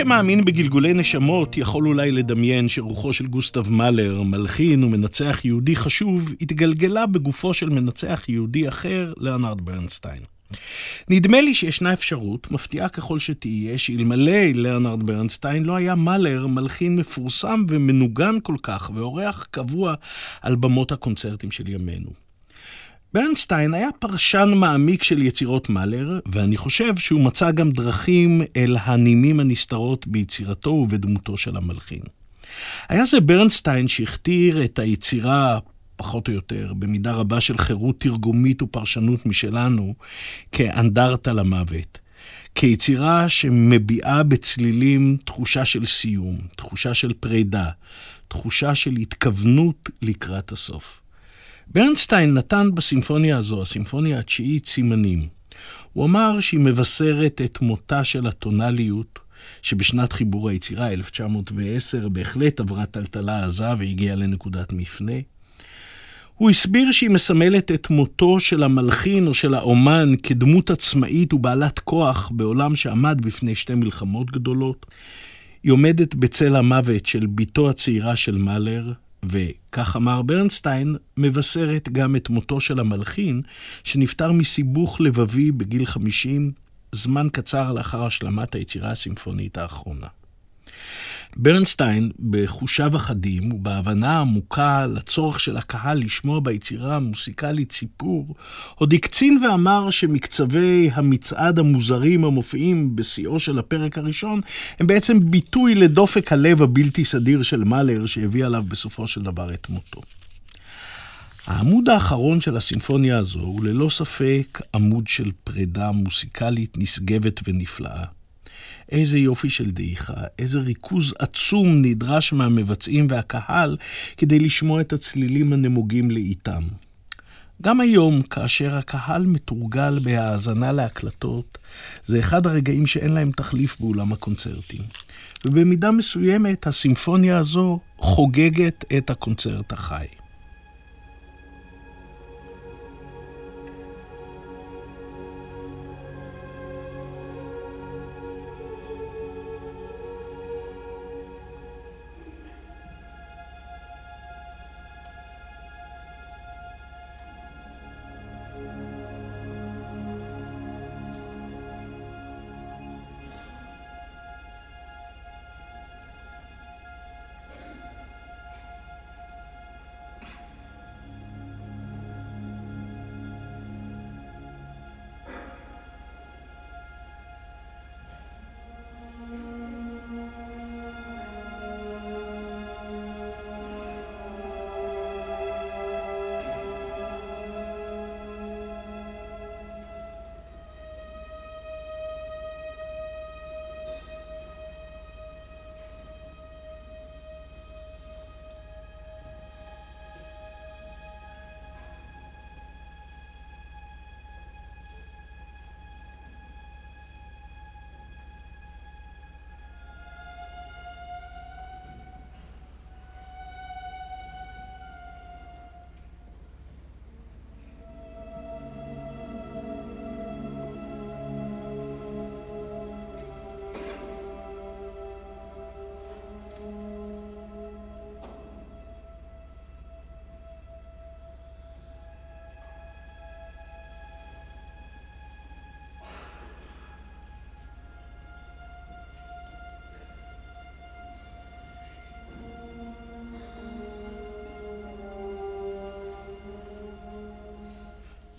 שמאמין בגלגולי נשמות יכול אולי לדמיין שרוחו של גוסטב מאלר, מלחין ומנצח יהודי חשוב, התגלגלה בגופו של מנצח יהודי אחר, לאונרד ברנסטיין. נדמה לי שישנה אפשרות, מפתיעה ככל שתהיה, שאלמלא לאונרד ברנסטיין לא היה מאלר מלחין מפורסם ומנוגן כל כך, ואורח קבוע על במות הקונצרטים של ימינו. ברנסטיין היה פרשן מעמיק של יצירות מאלר, ואני חושב שהוא מצא גם דרכים אל הנימים הנסתרות ביצירתו ובדמותו של המלחין. היה זה ברנסטיין שהכתיר את היצירה, פחות או יותר, במידה רבה של חירות תרגומית ופרשנות משלנו, כאנדרטה למוות. כיצירה שמביעה בצלילים תחושה של סיום, תחושה של פרידה, תחושה של התכוונות לקראת הסוף. ברנסטיין נתן בסימפוניה הזו, הסימפוניה התשיעית, סימנים. הוא אמר שהיא מבשרת את מותה של הטונליות, שבשנת חיבור היצירה, 1910, בהחלט עברה טלטלה עזה והגיעה לנקודת מפנה. הוא הסביר שהיא מסמלת את מותו של המלחין או של האומן כדמות עצמאית ובעלת כוח בעולם שעמד בפני שתי מלחמות גדולות. היא עומדת בצל המוות של בתו הצעירה של מאלר, וכך אמר ברנסטיין, מבשרת גם את מותו של המלחין, שנפטר מסיבוך לבבי בגיל 50, זמן קצר לאחר השלמת היצירה הסימפונית האחרונה. ברנסטיין, בחושיו החדים ובהבנה עמוקה לצורך של הקהל לשמוע ביצירה המוסיקלית סיפור, עוד הקצין ואמר שמקצבי המצעד המוזרים המופיעים בשיאו של הפרק הראשון, הם בעצם ביטוי לדופק הלב הבלתי סדיר של מאלר שהביא עליו בסופו של דבר את מותו. העמוד האחרון של הסימפוניה הזו הוא ללא ספק עמוד של פרידה מוסיקלית נשגבת ונפלאה. איזה יופי של דעיכה, איזה ריכוז עצום נדרש מהמבצעים והקהל כדי לשמוע את הצלילים הנמוגים לאיתם. גם היום, כאשר הקהל מתורגל בהאזנה להקלטות, זה אחד הרגעים שאין להם תחליף באולם הקונצרטים. ובמידה מסוימת, הסימפוניה הזו חוגגת את הקונצרט החי.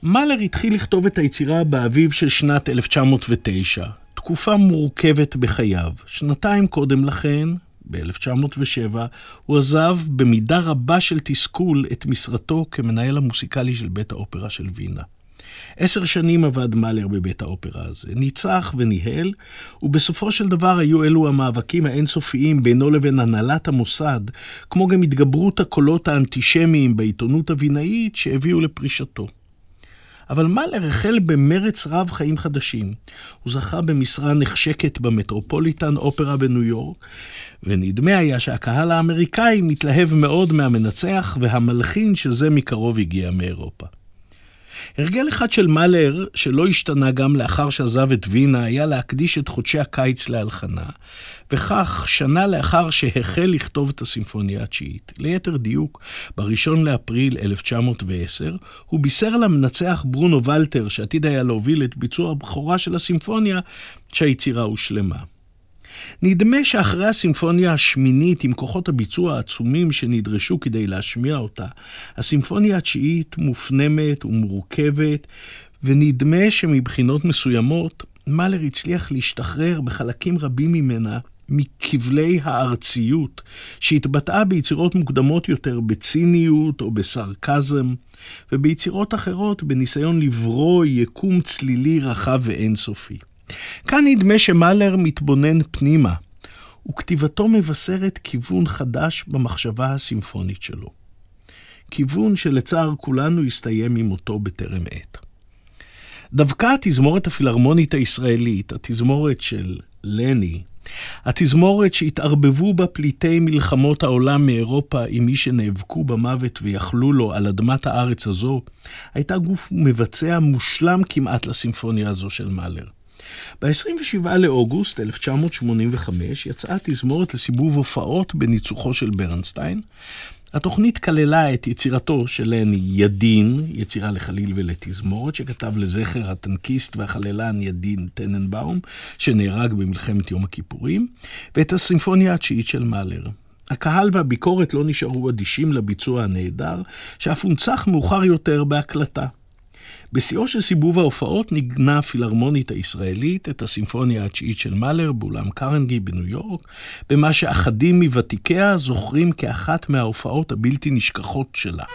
מאלר התחיל לכתוב את היצירה באביב של שנת 1909, תקופה מורכבת בחייו. שנתיים קודם לכן, ב-1907, הוא עזב במידה רבה של תסכול את משרתו כמנהל המוסיקלי של בית האופרה של וינה. עשר שנים עבד מאלר בבית האופרה הזה, ניצח וניהל, ובסופו של דבר היו אלו המאבקים האינסופיים בינו לבין הנהלת המוסד, כמו גם התגברות הקולות האנטישמיים בעיתונות הווינאית שהביאו לפרישתו. אבל מאלר החל במרץ רב חיים חדשים. הוא זכה במשרה נחשקת במטרופוליטן אופרה בניו יורק, ונדמה היה שהקהל האמריקאי מתלהב מאוד מהמנצח והמלחין שזה מקרוב הגיע מאירופה. הרגל אחד של מאלר, שלא השתנה גם לאחר שעזב את וינה, היה להקדיש את חודשי הקיץ להלחנה, וכך, שנה לאחר שהחל לכתוב את הסימפוניה התשיעית, ליתר דיוק, ב-1 לאפריל 1910, הוא בישר למנצח ברונו ולטר, שעתיד היה להוביל את ביצוע הבכורה של הסימפוניה, שהיצירה הושלמה. נדמה שאחרי הסימפוניה השמינית, עם כוחות הביצוע העצומים שנדרשו כדי להשמיע אותה, הסימפוניה התשיעית מופנמת ומורכבת, ונדמה שמבחינות מסוימות, מאלר הצליח להשתחרר בחלקים רבים ממנה מכבלי הארציות, שהתבטאה ביצירות מוקדמות יותר בציניות או בסרקזם, וביצירות אחרות בניסיון לברוא יקום צלילי רחב ואינסופי. כאן נדמה שמאלר מתבונן פנימה, וכתיבתו מבשרת כיוון חדש במחשבה הסימפונית שלו. כיוון שלצער כולנו הסתיים עם מותו בטרם עת. דווקא התזמורת הפילהרמונית הישראלית, התזמורת של לני, התזמורת שהתערבבו בה פליטי מלחמות העולם מאירופה עם מי שנאבקו במוות ויכלו לו על אדמת הארץ הזו, הייתה גוף מבצע מושלם כמעט לסימפוניה הזו של מאלר. ב-27 לאוגוסט 1985 יצאה תזמורת לסיבוב הופעות בניצוחו של ברנסטיין. התוכנית כללה את יצירתו של לני ידין, יצירה לחליל ולתזמורת, שכתב לזכר הטנקיסט והחללן ידין טננבאום, שנהרג במלחמת יום הכיפורים, ואת הסימפוניה התשיעית של מאלר. הקהל והביקורת לא נשארו אדישים לביצוע הנהדר, שאף הונצח מאוחר יותר בהקלטה. בשיאו של סיבוב ההופעות ניגנה הפילהרמונית הישראלית את הסימפוניה התשיעית של מאלר באולם קרנגי בניו יורק, במה שאחדים מוותיקיה זוכרים כאחת מההופעות הבלתי נשכחות שלה.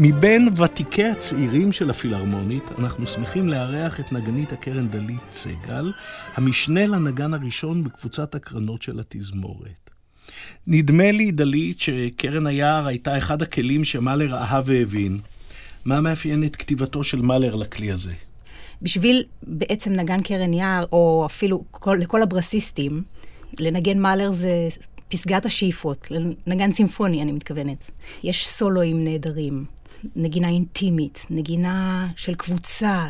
מבין ותיקי הצעירים של הפילהרמונית, אנחנו שמחים לארח את נגנית הקרן דלית סגל, המשנה לנגן הראשון בקבוצת הקרנות של התזמורת. נדמה לי, דלית, שקרן היער הייתה אחד הכלים שמאלר אהב והבין. מה מאפיין את כתיבתו של מאלר לכלי הזה? בשביל בעצם נגן קרן יער, או אפילו כל, לכל הברסיסטים, לנגן מאלר זה פסגת השאיפות, לנגן סימפוני, אני מתכוונת. יש סולואים נהדרים, נגינה אינטימית, נגינה של קבוצה,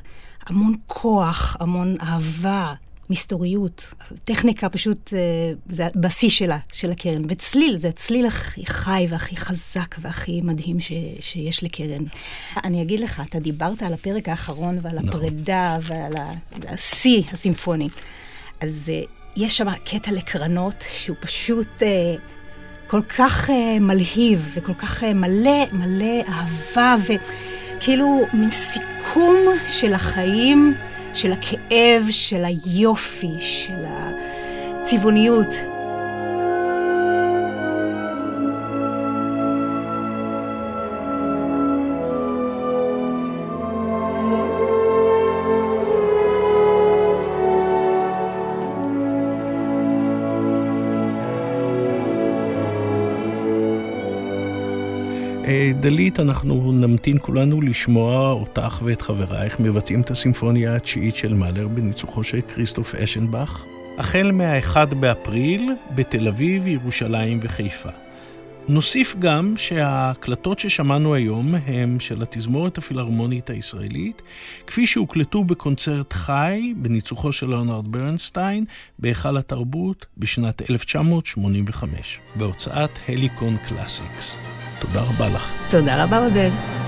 המון כוח, המון אהבה, מסתוריות. טכניקה פשוט, אה, זה הבסיס שלה, של הקרן. וצליל, זה הצליל הכי חי והכי חזק והכי מדהים ש, שיש לקרן. אני אגיד לך, אתה דיברת על הפרק האחרון ועל נכון. הפרידה ועל השיא הסימפוני. אז uh, יש שם קטע לקרנות שהוא פשוט... כל כך uh, מלהיב וכל כך uh, מלא, מלא אהבה וכאילו מין סיכום של החיים, של הכאב, של היופי, של הצבעוניות. דלית, אנחנו נמתין כולנו לשמוע אותך ואת חברייך מבצעים את הסימפוניה התשיעית של מאלר בניצוחו של כריסטוף אשנבך, החל מה-1 באפריל בתל אביב, ירושלים וחיפה. נוסיף גם שההקלטות ששמענו היום הם של התזמורת הפילהרמונית הישראלית, כפי שהוקלטו בקונצרט חי בניצוחו של ליאונרד ברנסטיין בהיכל התרבות בשנת 1985, בהוצאת הליקון קלאסיקס. תודה רבה לך. תודה רבה, עודד.